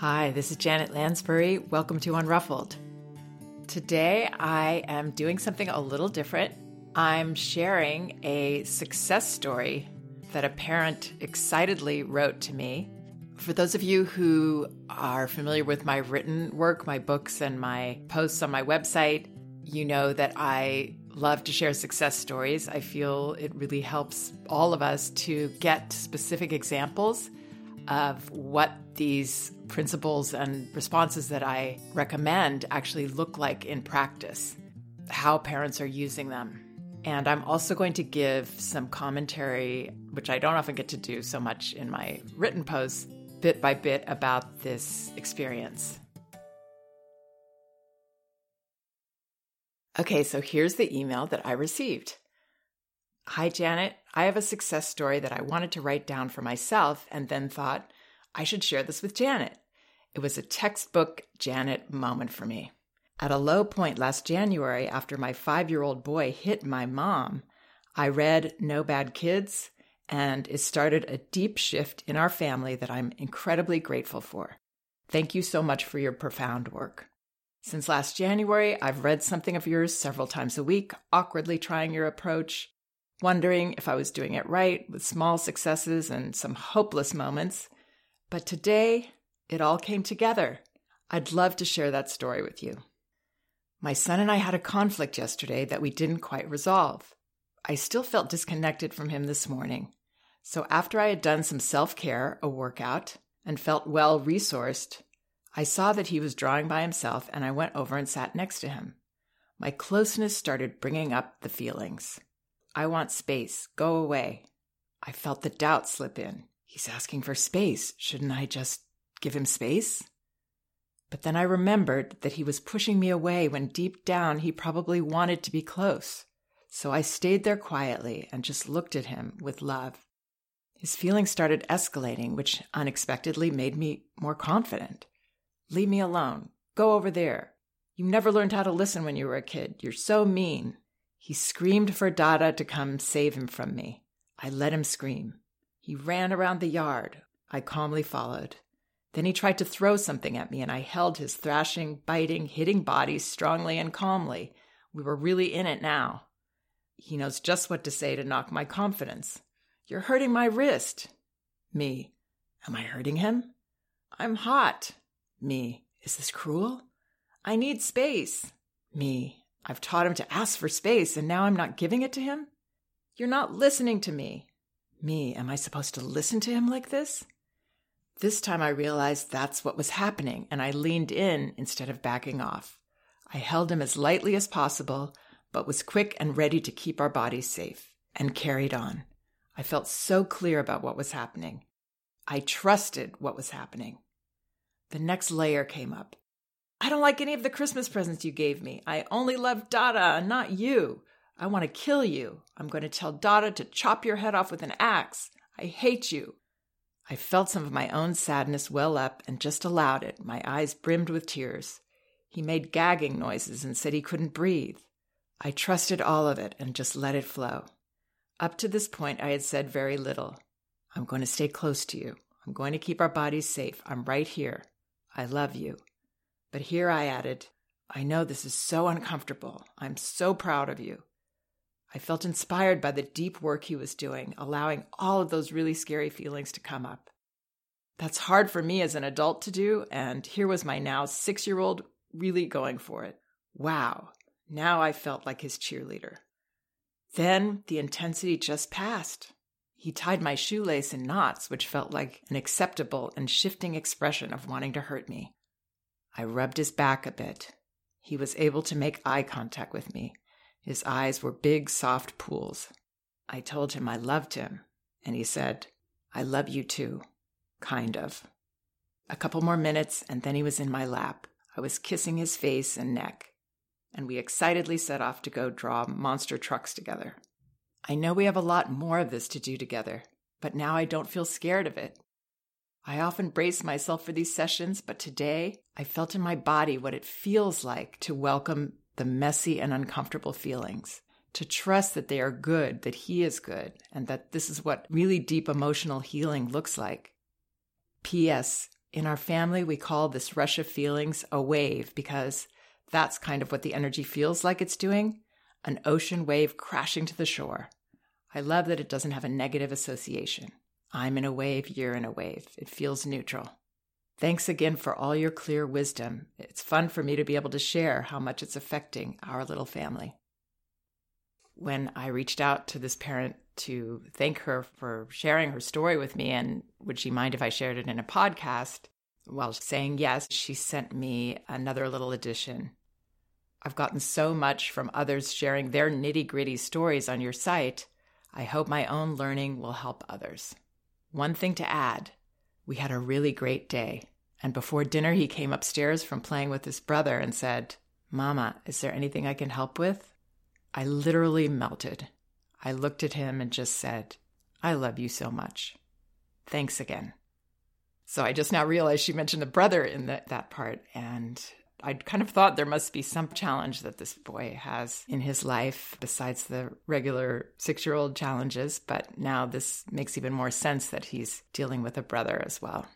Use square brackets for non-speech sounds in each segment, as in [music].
Hi, this is Janet Lansbury. Welcome to Unruffled. Today I am doing something a little different. I'm sharing a success story that a parent excitedly wrote to me. For those of you who are familiar with my written work, my books, and my posts on my website, you know that I love to share success stories. I feel it really helps all of us to get specific examples of what these principles and responses that I recommend actually look like in practice, how parents are using them. And I'm also going to give some commentary, which I don't often get to do so much in my written posts, bit by bit about this experience. Okay, so here's the email that I received. Hi, Janet. I have a success story that I wanted to write down for myself and then thought I should share this with Janet. It was a textbook Janet moment for me. At a low point last January, after my five year old boy hit my mom, I read No Bad Kids, and it started a deep shift in our family that I'm incredibly grateful for. Thank you so much for your profound work. Since last January, I've read something of yours several times a week, awkwardly trying your approach wondering if I was doing it right with small successes and some hopeless moments. But today, it all came together. I'd love to share that story with you. My son and I had a conflict yesterday that we didn't quite resolve. I still felt disconnected from him this morning. So after I had done some self care, a workout, and felt well resourced, I saw that he was drawing by himself and I went over and sat next to him. My closeness started bringing up the feelings. I want space. Go away. I felt the doubt slip in. He's asking for space. Shouldn't I just give him space? But then I remembered that he was pushing me away when deep down he probably wanted to be close. So I stayed there quietly and just looked at him with love. His feelings started escalating, which unexpectedly made me more confident. Leave me alone. Go over there. You never learned how to listen when you were a kid. You're so mean. He screamed for Dada to come save him from me. I let him scream. He ran around the yard. I calmly followed. Then he tried to throw something at me, and I held his thrashing, biting, hitting body strongly and calmly. We were really in it now. He knows just what to say to knock my confidence. You're hurting my wrist. Me. Am I hurting him? I'm hot. Me. Is this cruel? I need space. Me. I've taught him to ask for space, and now I'm not giving it to him? You're not listening to me. Me, am I supposed to listen to him like this? This time I realized that's what was happening, and I leaned in instead of backing off. I held him as lightly as possible, but was quick and ready to keep our bodies safe, and carried on. I felt so clear about what was happening. I trusted what was happening. The next layer came up. I don't like any of the Christmas presents you gave me. I only love Dada, not you. I want to kill you. I'm going to tell Dada to chop your head off with an axe. I hate you. I felt some of my own sadness well up and just allowed it. My eyes brimmed with tears. He made gagging noises and said he couldn't breathe. I trusted all of it and just let it flow. Up to this point, I had said very little. I'm going to stay close to you. I'm going to keep our bodies safe. I'm right here. I love you. But here I added, I know this is so uncomfortable. I'm so proud of you. I felt inspired by the deep work he was doing, allowing all of those really scary feelings to come up. That's hard for me as an adult to do, and here was my now six year old really going for it. Wow, now I felt like his cheerleader. Then the intensity just passed. He tied my shoelace in knots, which felt like an acceptable and shifting expression of wanting to hurt me. I rubbed his back a bit. He was able to make eye contact with me. His eyes were big, soft pools. I told him I loved him, and he said, I love you too. Kind of. A couple more minutes, and then he was in my lap. I was kissing his face and neck, and we excitedly set off to go draw monster trucks together. I know we have a lot more of this to do together, but now I don't feel scared of it. I often brace myself for these sessions, but today I felt in my body what it feels like to welcome the messy and uncomfortable feelings, to trust that they are good, that He is good, and that this is what really deep emotional healing looks like. P.S. In our family, we call this rush of feelings a wave because that's kind of what the energy feels like it's doing an ocean wave crashing to the shore. I love that it doesn't have a negative association. I'm in a wave, you're in a wave. It feels neutral. Thanks again for all your clear wisdom. It's fun for me to be able to share how much it's affecting our little family. When I reached out to this parent to thank her for sharing her story with me and would she mind if I shared it in a podcast, while saying yes, she sent me another little addition. I've gotten so much from others sharing their nitty gritty stories on your site. I hope my own learning will help others. One thing to add we had a really great day. And before dinner, he came upstairs from playing with his brother and said, Mama, is there anything I can help with? I literally melted. I looked at him and just said, I love you so much. Thanks again. So I just now realized she mentioned the brother in the, that part. And I kind of thought there must be some challenge that this boy has in his life besides the regular six year old challenges. But now this makes even more sense that he's dealing with a brother as well.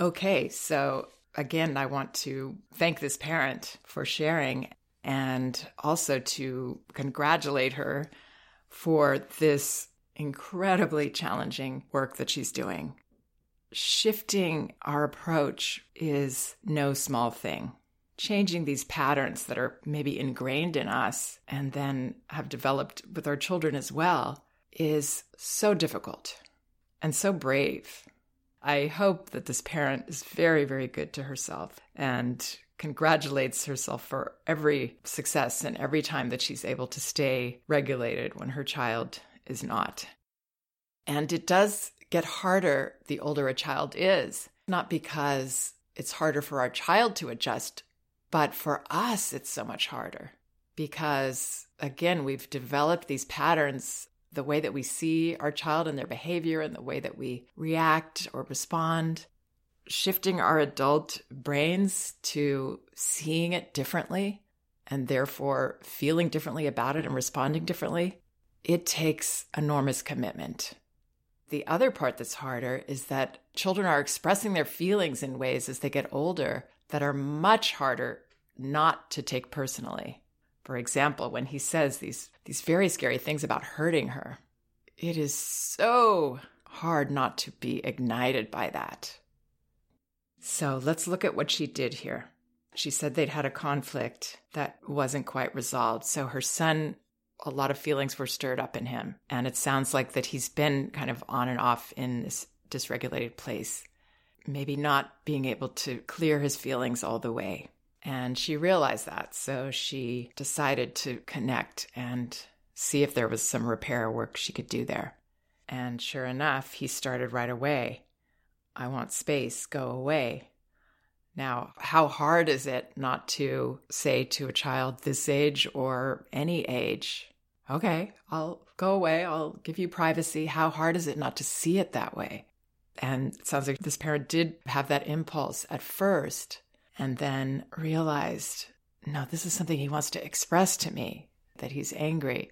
Okay, so again, I want to thank this parent for sharing and also to congratulate her for this incredibly challenging work that she's doing shifting our approach is no small thing. Changing these patterns that are maybe ingrained in us and then have developed with our children as well is so difficult and so brave. I hope that this parent is very, very good to herself and congratulates herself for every success and every time that she's able to stay regulated when her child is not. And it does get harder the older a child is, not because it's harder for our child to adjust, but for us, it's so much harder because, again, we've developed these patterns the way that we see our child and their behavior and the way that we react or respond, shifting our adult brains to seeing it differently and therefore feeling differently about it and responding differently, it takes enormous commitment. The other part that's harder is that children are expressing their feelings in ways as they get older that are much harder not to take personally. For example, when he says these, these very scary things about hurting her, it is so hard not to be ignited by that. So let's look at what she did here. She said they'd had a conflict that wasn't quite resolved. So her son a lot of feelings were stirred up in him. And it sounds like that he's been kind of on and off in this dysregulated place, maybe not being able to clear his feelings all the way. And she realized that. So she decided to connect and see if there was some repair work she could do there. And sure enough, he started right away. I want space, go away. Now, how hard is it not to say to a child this age or any age, okay, I'll go away, I'll give you privacy. How hard is it not to see it that way? And it sounds like this parent did have that impulse at first and then realized, no, this is something he wants to express to me, that he's angry.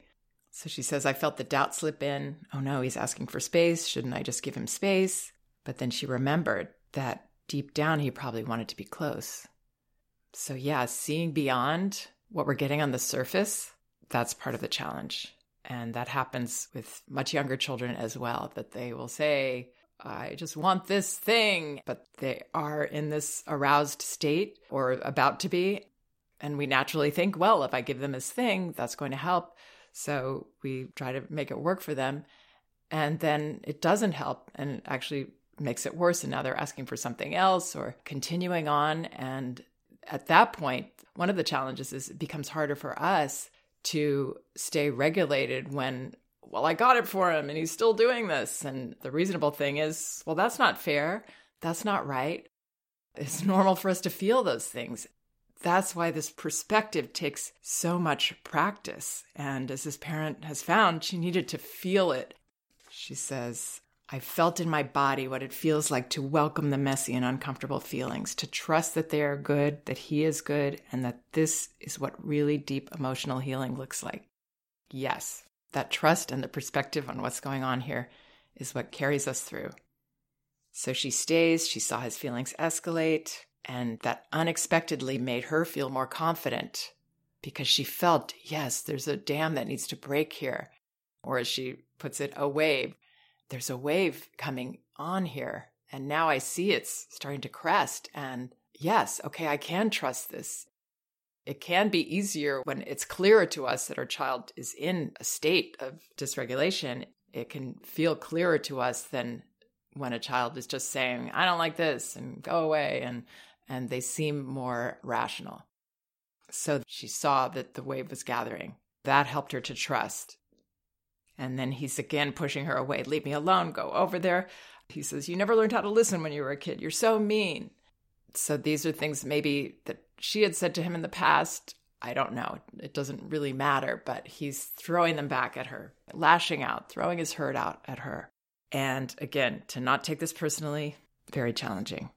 So she says, I felt the doubt slip in. Oh no, he's asking for space. Shouldn't I just give him space? But then she remembered that deep down, he probably wanted to be close. So, yeah, seeing beyond what we're getting on the surface, that's part of the challenge. And that happens with much younger children as well, that they will say, I just want this thing, but they are in this aroused state or about to be. And we naturally think, well, if I give them this thing, that's going to help. So we try to make it work for them. And then it doesn't help and actually makes it worse. And now they're asking for something else or continuing on. And at that point, one of the challenges is it becomes harder for us to stay regulated when, well, I got it for him and he's still doing this. And the reasonable thing is, well, that's not fair. That's not right. It's [laughs] normal for us to feel those things. That's why this perspective takes so much practice. And as this parent has found, she needed to feel it. She says, I felt in my body what it feels like to welcome the messy and uncomfortable feelings, to trust that they are good, that He is good, and that this is what really deep emotional healing looks like. Yes, that trust and the perspective on what's going on here is what carries us through. So she stays, she saw his feelings escalate, and that unexpectedly made her feel more confident because she felt, yes, there's a dam that needs to break here. Or as she puts it, a wave. There's a wave coming on here. And now I see it's starting to crest. And yes, okay, I can trust this. It can be easier when it's clearer to us that our child is in a state of dysregulation. It can feel clearer to us than when a child is just saying, I don't like this and go away. And, and they seem more rational. So she saw that the wave was gathering. That helped her to trust. And then he's again pushing her away. Leave me alone. Go over there. He says, You never learned how to listen when you were a kid. You're so mean. So these are things maybe that she had said to him in the past. I don't know. It doesn't really matter, but he's throwing them back at her, lashing out, throwing his hurt out at her. And again, to not take this personally, very challenging.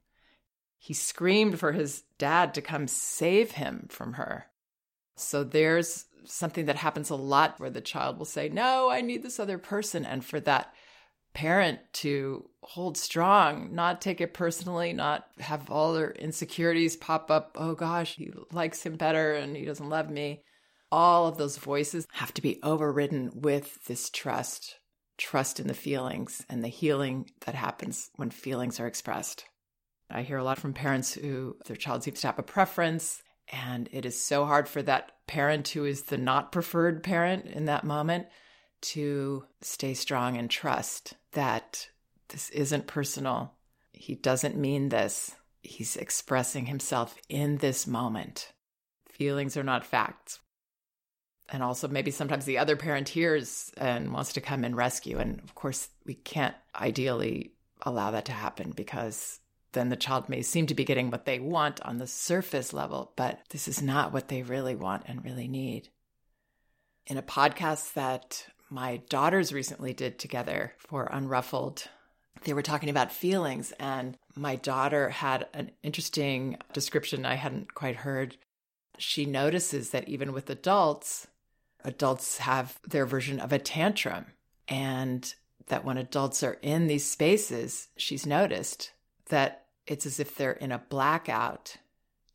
He screamed for his dad to come save him from her. So there's something that happens a lot where the child will say, No, I need this other person. And for that parent to hold strong, not take it personally, not have all their insecurities pop up. Oh gosh, he likes him better and he doesn't love me. All of those voices have to be overridden with this trust trust in the feelings and the healing that happens when feelings are expressed. I hear a lot from parents who their child seems to have a preference, and it is so hard for that parent who is the not preferred parent in that moment to stay strong and trust that this isn't personal. He doesn't mean this. He's expressing himself in this moment. Feelings are not facts. And also, maybe sometimes the other parent hears and wants to come and rescue. And of course, we can't ideally allow that to happen because then the child may seem to be getting what they want on the surface level, but this is not what they really want and really need. In a podcast that my daughters recently did together for Unruffled, they were talking about feelings, and my daughter had an interesting description I hadn't quite heard. She notices that even with adults, adults have their version of a tantrum, and that when adults are in these spaces, she's noticed that it's as if they're in a blackout.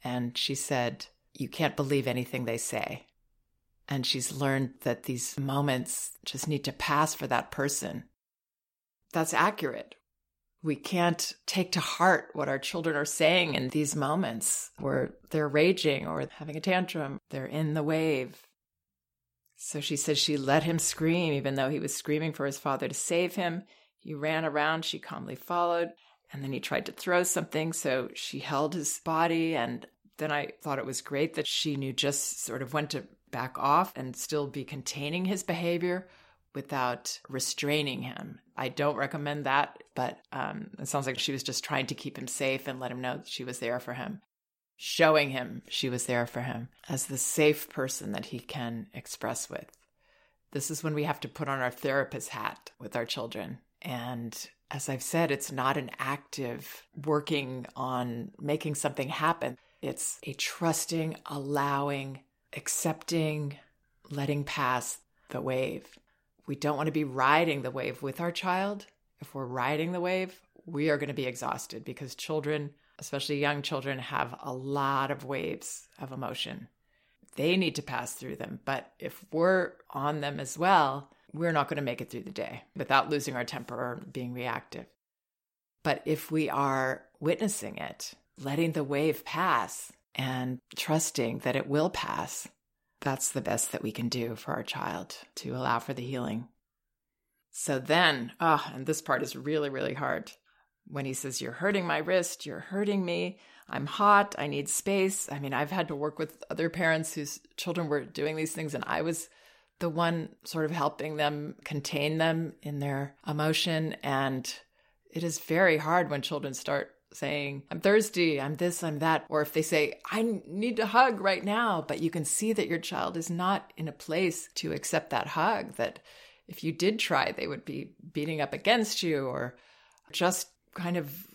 And she said, You can't believe anything they say. And she's learned that these moments just need to pass for that person. That's accurate. We can't take to heart what our children are saying in these moments where they're raging or having a tantrum. They're in the wave. So she says she let him scream, even though he was screaming for his father to save him. He ran around. She calmly followed. And then he tried to throw something. So she held his body. And then I thought it was great that she knew just sort of when to back off and still be containing his behavior without restraining him. I don't recommend that, but um, it sounds like she was just trying to keep him safe and let him know she was there for him, showing him she was there for him as the safe person that he can express with. This is when we have to put on our therapist hat with our children and as I've said, it's not an active working on making something happen. It's a trusting, allowing, accepting, letting pass the wave. We don't want to be riding the wave with our child. If we're riding the wave, we are going to be exhausted because children, especially young children, have a lot of waves of emotion. They need to pass through them. But if we're on them as well, we're not going to make it through the day without losing our temper or being reactive. But if we are witnessing it, letting the wave pass and trusting that it will pass, that's the best that we can do for our child to allow for the healing. So then, oh, and this part is really, really hard. When he says, You're hurting my wrist, you're hurting me, I'm hot, I need space. I mean, I've had to work with other parents whose children were doing these things, and I was the one sort of helping them contain them in their emotion. And it is very hard when children start saying, I'm thirsty, I'm this, I'm that. Or if they say, I need to hug right now, but you can see that your child is not in a place to accept that hug, that if you did try, they would be beating up against you or just kind of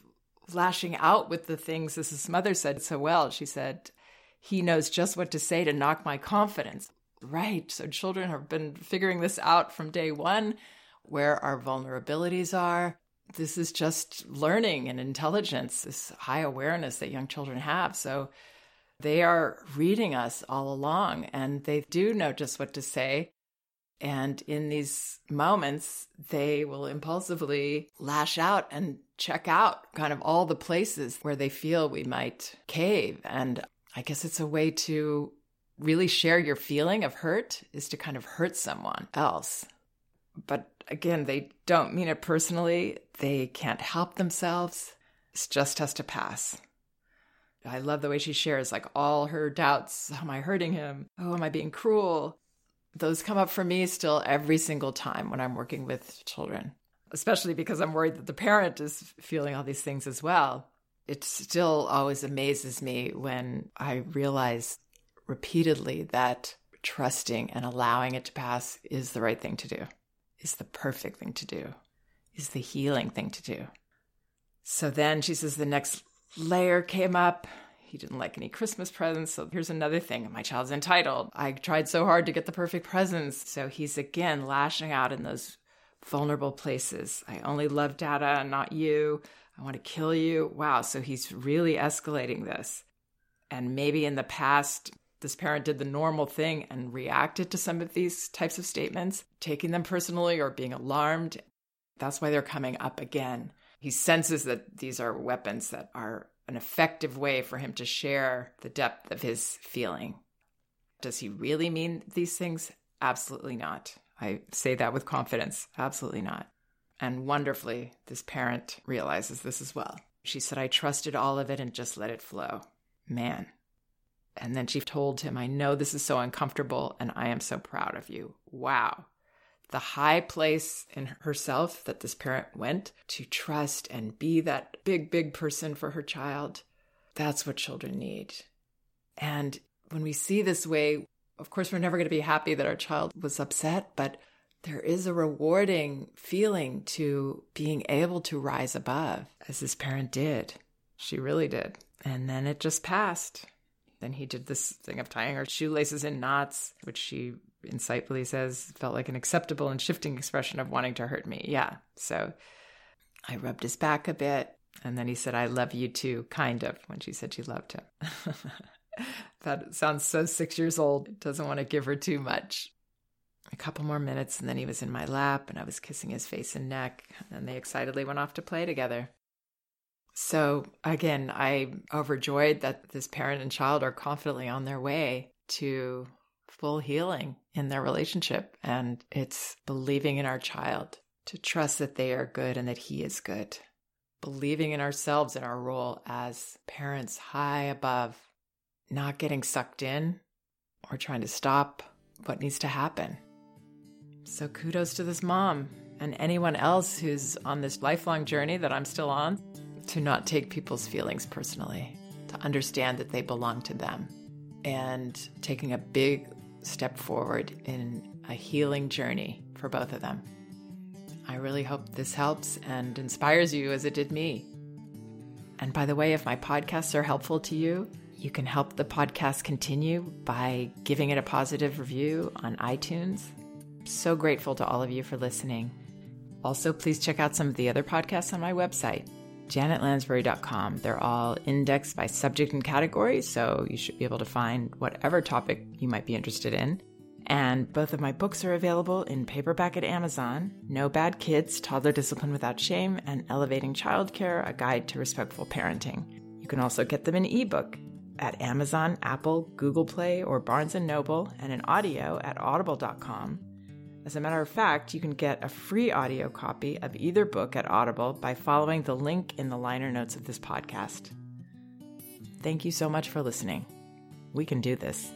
lashing out with the things. This is mother said so well. She said, he knows just what to say to knock my confidence. Right. So children have been figuring this out from day one where our vulnerabilities are, this is just learning and intelligence, this high awareness that young children have. So they are reading us all along and they do know just what to say. And in these moments, they will impulsively lash out and check out kind of all the places where they feel we might cave. And I guess it's a way to really share your feeling of hurt is to kind of hurt someone else. But again, they don't mean it personally. They can't help themselves. It just has to pass. I love the way she shares like all her doubts. Am I hurting him? Oh, am I being cruel? Those come up for me still every single time when I'm working with children, especially because I'm worried that the parent is feeling all these things as well. It still always amazes me when I realize repeatedly that trusting and allowing it to pass is the right thing to do, is the perfect thing to do, is the healing thing to do. So then she says the next layer came up. He didn't like any Christmas presents. So here's another thing my child's entitled. I tried so hard to get the perfect presents. So he's again lashing out in those vulnerable places. I only love dada, not you. I want to kill you. Wow. So he's really escalating this. And maybe in the past, this parent did the normal thing and reacted to some of these types of statements, taking them personally or being alarmed. That's why they're coming up again. He senses that these are weapons that are an effective way for him to share the depth of his feeling. Does he really mean these things? Absolutely not. I say that with confidence. Absolutely not. And wonderfully, this parent realizes this as well. She said, I trusted all of it and just let it flow. Man. And then she told him, I know this is so uncomfortable and I am so proud of you. Wow the high place in herself that this parent went to trust and be that big, big person for her child. That's what children need. And when we see this way, of course, we're never going to be happy that our child was upset, but there is a rewarding feeling to being able to rise above, as this parent did. She really did. And then it just passed. Then he did this thing of tying her shoelaces in knots, which she insightfully says felt like an acceptable and shifting expression of wanting to hurt me. Yeah. So I rubbed his back a bit. And then he said, I love you too, kind of, when she said she loved him. [laughs] that sounds so six years old. Doesn't want to give her too much. A couple more minutes, and then he was in my lap, and I was kissing his face and neck. And they excitedly went off to play together. So, again, I'm overjoyed that this parent and child are confidently on their way to full healing in their relationship. And it's believing in our child to trust that they are good and that he is good. Believing in ourselves and our role as parents high above, not getting sucked in or trying to stop what needs to happen. So kudos to this mom and anyone else who's on this lifelong journey that I'm still on to not take people's feelings personally, to understand that they belong to them, and taking a big step forward in a healing journey for both of them. I really hope this helps and inspires you as it did me. And by the way, if my podcasts are helpful to you, you can help the podcast continue by giving it a positive review on iTunes. So grateful to all of you for listening. Also, please check out some of the other podcasts on my website, janetlansbury.com. They're all indexed by subject and category, so you should be able to find whatever topic you might be interested in. And both of my books are available in paperback at Amazon No Bad Kids, Toddler Discipline Without Shame, and Elevating Childcare A Guide to Respectful Parenting. You can also get them in ebook at Amazon, Apple, Google Play, or Barnes & Noble, and in audio at audible.com as a matter of fact, you can get a free audio copy of either book at Audible by following the link in the liner notes of this podcast. Thank you so much for listening. We can do this.